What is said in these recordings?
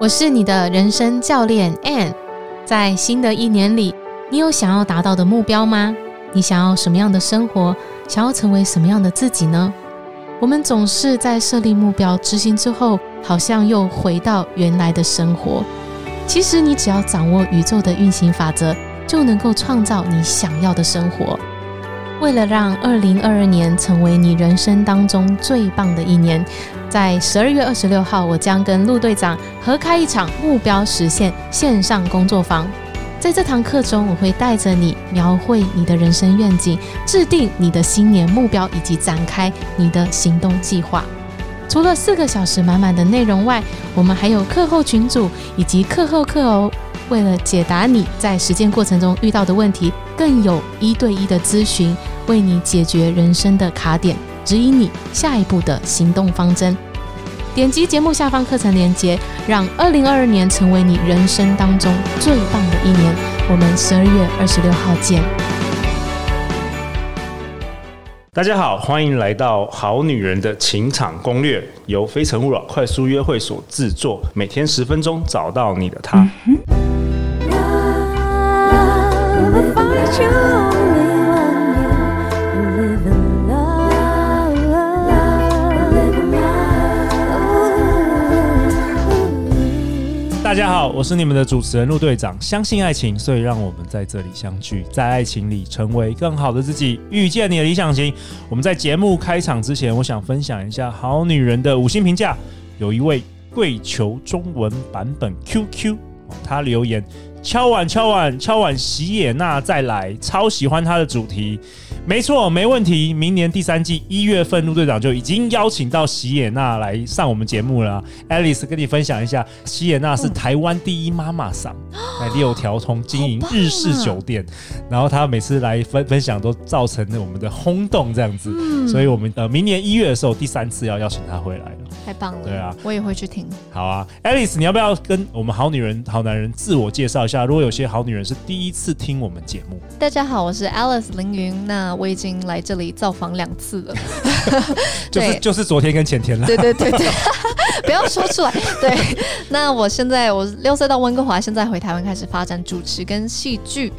我是你的人生教练 Ann。在新的一年里，你有想要达到的目标吗？你想要什么样的生活？想要成为什么样的自己呢？我们总是在设立目标、执行之后，好像又回到原来的生活。其实，你只要掌握宇宙的运行法则，就能够创造你想要的生活。为了让二零二二年成为你人生当中最棒的一年，在十二月二十六号，我将跟陆队长合开一场目标实现线上工作坊。在这堂课中，我会带着你描绘你的人生愿景，制定你的新年目标，以及展开你的行动计划。除了四个小时满满的内容外，我们还有课后群组以及课后课哦。为了解答你在实践过程中遇到的问题，更有一对一的咨询，为你解决人生的卡点，指引你下一步的行动方针。点击节目下方课程链接，让二零二二年成为你人生当中最棒的一年。我们十二月二十六号见。大家好，欢迎来到《好女人的情场攻略》，由非诚勿扰快速约会所制作，每天十分钟，找到你的他。嗯大家好，我是你们的主持人陆队长。相信爱情，所以让我们在这里相聚，在爱情里成为更好的自己，遇见你的理想型。我们在节目开场之前，我想分享一下好女人的五星评价。有一位跪求中文版本 QQ，他留言。敲碗敲碗敲碗，席也娜再来，超喜欢她的主题，没错，没问题。明年第三季一月份，陆队长就已经邀请到席也娜来上我们节目了。Alice 跟你分享一下，席也娜是台湾第一妈妈桑，在六条通经营日式酒店，然后她每次来分分享都造成了我们的轰动这样子，所以我们呃明年一月的时候第三次要邀请她回来了，太棒了。对啊，我也会去听。好啊，Alice，你要不要跟我们好女人好男人自我介绍一下？如果有些好女人是第一次听我们节目，大家好，我是 Alice 凌云。那我已经来这里造访两次了，就是就是昨天跟前天了。对对对对，不要说出来。对，那我现在我六岁到温哥华，现在回台湾开始发展主持跟戏剧。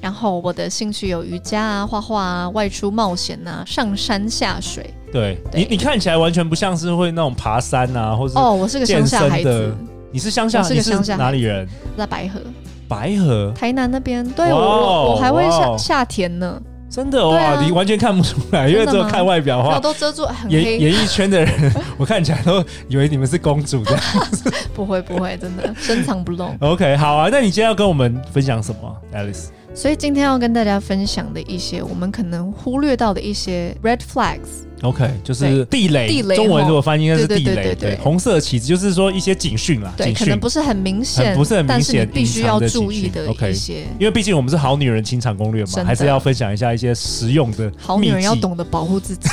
然后我的兴趣有瑜伽啊、画画啊、外出冒险啊、上山下水。对，对你，你看起来完全不像是会那种爬山啊，或者哦，我是个乡下孩子。你是乡下，我是个乡下，哪里人？在白河。白河，台南那边。对，我我还会下下田呢。真的哇，你完全看不出来，因为只有看外表的话，都遮住很黑。演演艺圈的人，我看起来都以为你们是公主这样子。不会不会，真的深藏不露。OK，好啊，那你今天要跟我们分享什么，Alice？所以今天要跟大家分享的一些我们可能忽略到的一些 red flags。OK，就是地雷。地雷，中文如果翻译应该是地雷。对，红色旗子就是说一些警讯啦。对，可能不是很明显，不是很明显，必须要注意的一些。Okay, 因为毕竟我们是好女人情场攻略嘛，还是要分享一下一些实用的。好女人要懂得保护自己。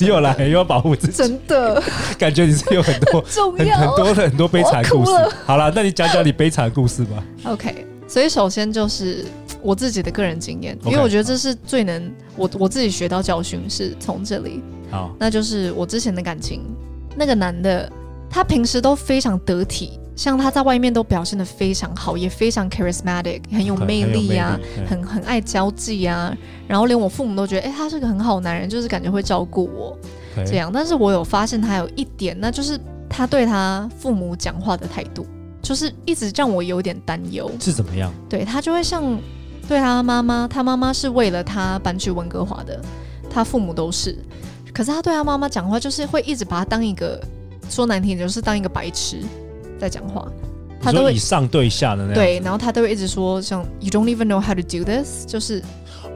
又来又要保护自己，真的。感觉你是有很多 很很多的很多悲惨故事。好了，那你讲讲你悲惨的故事吧。OK，所以首先就是。我自己的个人经验，因为我觉得这是最能我我自己学到教训是从这里。好，那就是我之前的感情，那个男的他平时都非常得体，像他在外面都表现得非常好，也非常 charismatic，很有魅力呀、啊，很很爱交际呀、啊，然后连我父母都觉得，哎、欸，他是个很好男人，就是感觉会照顾我这样。但是我有发现他有一点，那就是他对他父母讲话的态度，就是一直让我有点担忧。是怎么样？对，他就会像。对他妈妈，他妈妈是为了他搬去温哥华的，他父母都是。可是他对他妈妈讲话，就是会一直把他当一个，说难听点就是当一个白痴在讲话。他都会以上对下的那样。对，然后他都会一直说像 “You don't even know how to do this”，就是。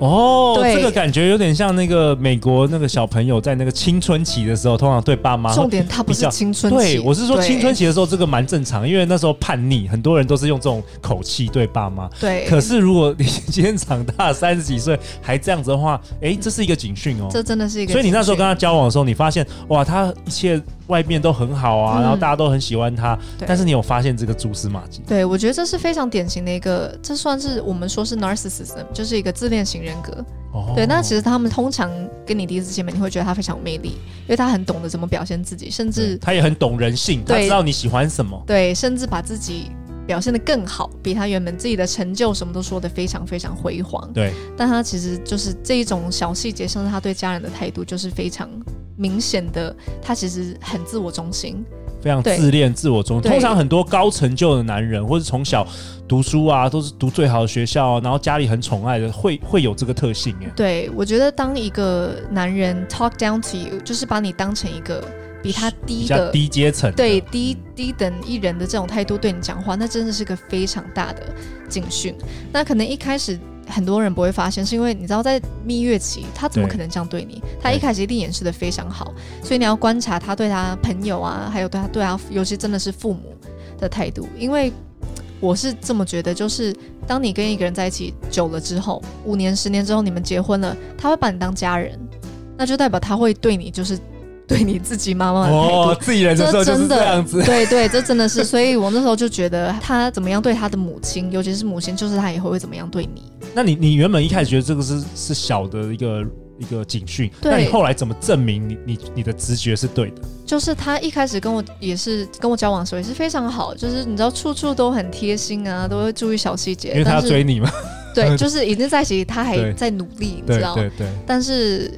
哦，这个感觉有点像那个美国那个小朋友在那个青春期的时候，通常对爸妈。重点他不是青春期。对，我是说青春期的时候，这个蛮正常，因为那时候叛逆，很多人都是用这种口气对爸妈。对。可是如果你今天长大三十几岁还这样子的话，哎，这是一个警讯哦。这真的是一个。所以你那时候跟他交往的时候，你发现哇，他一切外面都很好啊，嗯、然后大家都很喜欢他。但是你有发现这个蛛丝马迹？对，我觉得这是非常典型的一个，这算是我们说是 narcissism，就是一个自恋型人格。哦，对，那其实他们通常跟你第一次见面，你会觉得他非常有魅力，因为他很懂得怎么表现自己，甚至他也很懂人性，他知道你喜欢什么，对，甚至把自己表现的更好，比他原本自己的成就什么都说的非常非常辉煌。对，但他其实就是这一种小细节，甚至他对家人的态度就是非常明显的，他其实很自我中心。非常自恋、自我中心。通常很多高成就的男人，或是从小读书啊，都是读最好的学校，然后家里很宠爱的，会会有这个特性。哎，对，我觉得当一个男人 talk down to you，就是把你当成一个比他低的低阶层，对低低等一人的这种态度对你讲话，那真的是个非常大的警讯。那可能一开始。很多人不会发现，是因为你知道，在蜜月期，他怎么可能这样对你？对他一开始一定掩饰的非常好，所以你要观察他对他朋友啊，还有对他对他，尤其真的是父母的态度。因为我是这么觉得，就是当你跟一个人在一起久了之后，五年、十年之后，你们结婚了，他会把你当家人，那就代表他会对你就是。对你自己妈妈的态度，哦，自己人的时候就是这样子。对对，这真的是，所以我那时候就觉得他怎么样对他的母亲，尤其是母亲，就是他以后会怎么样对你。那你你原本一开始觉得这个是是小的一个一个警讯，那你后来怎么证明你你你的直觉是对的？就是他一开始跟我也是跟我交往的时候也是非常好，就是你知道处处都很贴心啊，都会注意小细节。因为他要追你嘛。对，就是已经在一起，他还在努力，你知道？对对对。但是。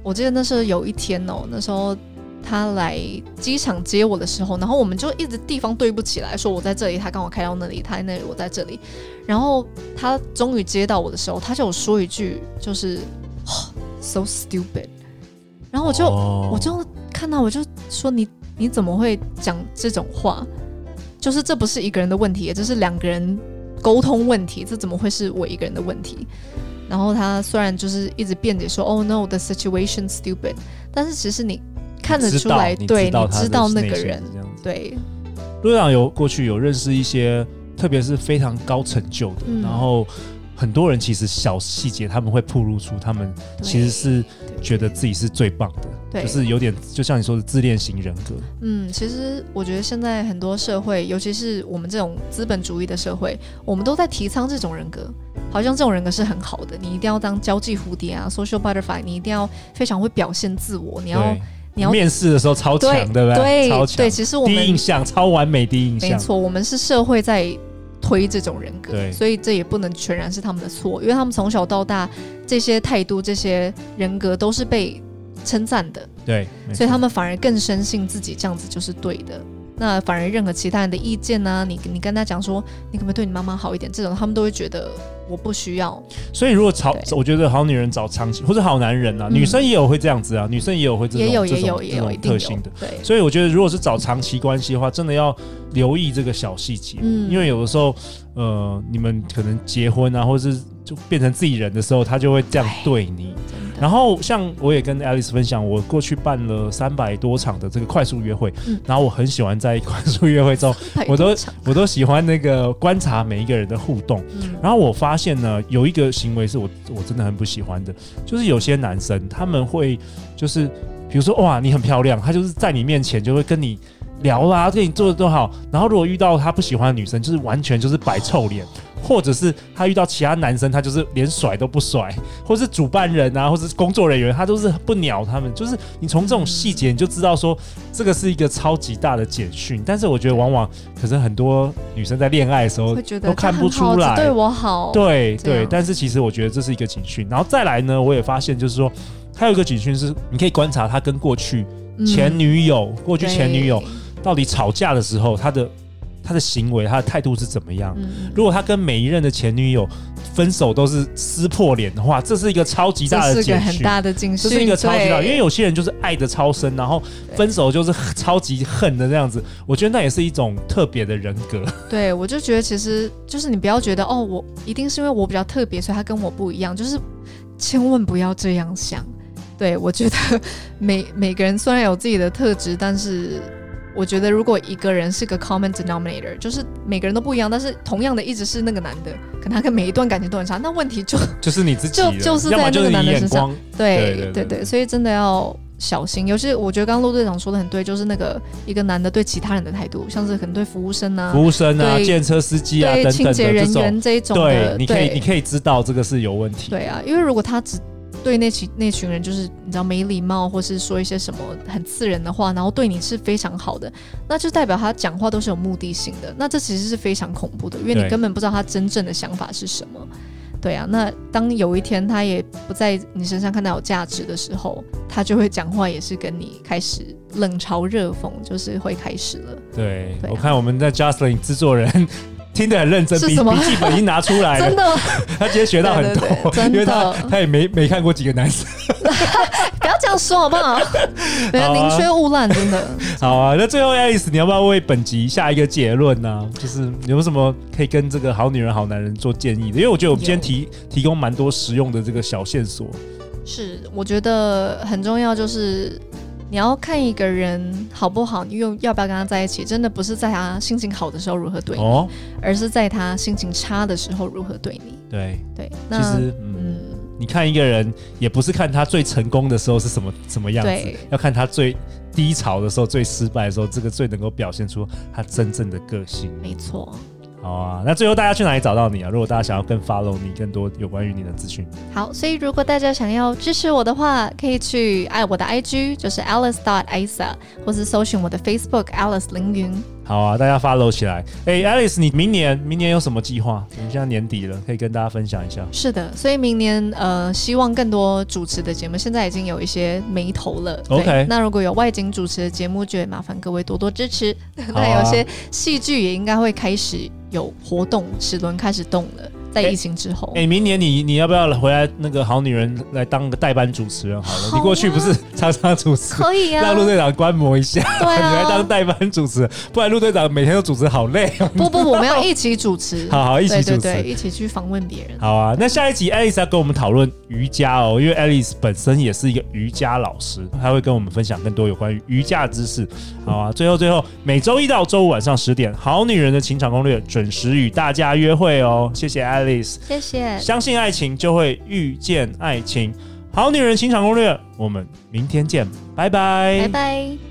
我记得那时候有一天哦，那时候他来机场接我的时候，然后我们就一直地方对不起来，说我在这里，他刚好开到那里，他在那里，我在这里。然后他终于接到我的时候，他就有说一句，就是 “so stupid”。然后我就、我就看到，我就说你你怎么会讲这种话？就是这不是一个人的问题，这是两个人沟通问题，这怎么会是我一个人的问题？然后他虽然就是一直辩解说，Oh no，the situation stupid，但是其实你看得出来，对，你知道那个人，对。陆队长有过去有认识一些，特别是非常高成就的，嗯、然后很多人其实小细节他们会暴露出他们其实是觉得自己是最棒的，对，就是有点就像你说的自恋型人格。嗯，其实我觉得现在很多社会，尤其是我们这种资本主义的社会，我们都在提倡这种人格。好像这种人格是很好的，你一定要当交际蝴蝶啊，social butterfly，你一定要非常会表现自我，你要你要面试的时候超强，对不对？对，超强。对，其实我们第一印象超完美，第一印象。没错，我们是社会在推这种人格，对，所以这也不能全然是他们的错，因为他们从小到大这些态度、这些人格都是被称赞的，对，所以他们反而更深信自己这样子就是对的。那反而任何其他人的意见呢、啊？你你跟他讲说，你可不可以对你妈妈好一点？这种他们都会觉得我不需要。所以如果找，我觉得好女人找长期或者好男人啊，嗯、女生也有会这样子啊，女生也有会这种也有也有这种也有特性的。对，所以我觉得如果是找长期关系的话，真的要留意这个小细节，嗯，因为有的时候，呃，你们可能结婚啊，或者是就变成自己人的时候，他就会这样对你。然后，像我也跟 Alice 分享，我过去办了三百多场的这个快速约会，嗯、然后我很喜欢在快速约会中，我都我都喜欢那个观察每一个人的互动。嗯、然后我发现呢，有一个行为是我我真的很不喜欢的，就是有些男生他们会就是，比如说哇，你很漂亮，他就是在你面前就会跟你聊啦，跟你做的多好。然后如果遇到他不喜欢的女生，就是完全就是摆臭脸。或者是他遇到其他男生，他就是连甩都不甩，或是主办人啊，或者是工作人员，他都是不鸟他们。就是你从这种细节，你就知道说这个是一个超级大的简讯。但是我觉得往往，可是很多女生在恋爱的时候都看不出来，对我好，对对。但是其实我觉得这是一个警讯。然后再来呢，我也发现就是说，还有一个警讯是，你可以观察他跟过去前女友、过去前女友到底吵架的时候，他的。他的行为，他的态度是怎么样？嗯、如果他跟每一任的前女友分手都是撕破脸的话，这是一个超级大的警讯，这是很大的警讯，这是一个超级大，因为有些人就是爱的超深，然后分手就是超级恨的这样子。我觉得那也是一种特别的人格。对，我就觉得其实就是你不要觉得哦，我一定是因为我比较特别，所以他跟我不一样，就是千万不要这样想。对，我觉得每每个人虽然有自己的特质，但是。我觉得，如果一个人是个 common denominator，就是每个人都不一样，但是同样的一直是那个男的，可能他跟每一段感情都很差，那问题就 就是你自己，就 就是在那个男的身上。对对对，所以真的要小心。尤其我觉得刚刚陆队长说的很对，就是那个一个男的对其他人的态度，像是可能对服务生啊、服务生啊、计程车司机啊等等清洁人员这一种，对，你可以你可以知道这个是有问题。对啊，因为如果他只对那群那群人就是你知道没礼貌，或是说一些什么很刺人的话，然后对你是非常好的，那就代表他讲话都是有目的性的。那这其实是非常恐怖的，因为你根本不知道他真正的想法是什么。对啊，那当有一天他也不在你身上看到有价值的时候，他就会讲话也是跟你开始冷嘲热讽，就是会开始了。对，对啊，我看我们在 Justin 制作人。听得很认真，笔笔记本已经拿出来了。真的，他今天学到很多，因为他他也没没看过几个男生。不要这样说好不好？宁缺毋滥，真的。好啊，那最后 Alice，你要不要为本集下一个结论呢？啊？就是有没有什么可以跟这个好女人、好男人做建议的？因为我觉得我们今天提提供蛮多实用的这个小线索。是，我觉得很重要，就是。你要看一个人好不好，你又要不要跟他在一起？真的不是在他心情好的时候如何对你，哦、而是在他心情差的时候如何对你。对对，那其实嗯，嗯，你看一个人也不是看他最成功的时候是什么什么样子，要看他最低潮的时候、最失败的时候，这个最能够表现出他真正的个性。没错。好啊，那最后大家去哪里找到你啊？如果大家想要更 follow 你更多有关于你的资讯，好，所以如果大家想要支持我的话，可以去爱我的 IG，就是 Alice dot Isa，或是搜寻我的 Facebook Alice 凌云。好啊，大家 follow 起来。哎，Alice，你明年明年有什么计划？我们现在年底了，可以跟大家分享一下。是的，所以明年呃，希望更多主持的节目，现在已经有一些眉头了。OK，那如果有外景主持的节目，就会麻烦各位多多支持。啊、那有些戏剧也应该会开始有活动，齿轮开始动了。在疫情之后，哎、欸欸，明年你你要不要回来那个好女人来当个代班主持人好了？好啊、你过去不是常常主持，可以啊，让陆队长观摩一下。对啊，你来当代班主持，不然陆队长每天都主持好累。不不，我们要一起主持，好好一起主持，对对对，一起去访问别人。好啊，那下一集 Alice 要跟我们讨论瑜伽哦，因为 Alice 本身也是一个瑜伽老师，她会跟我们分享更多有关于瑜伽知识。好啊，最后最后，每周一到周五晚上十点，好女人的情场攻略准时与大家约会哦。谢谢 Alice，谢谢。相信爱情，就会遇见爱情。好女人情场攻略，我们明天见，拜拜，拜拜。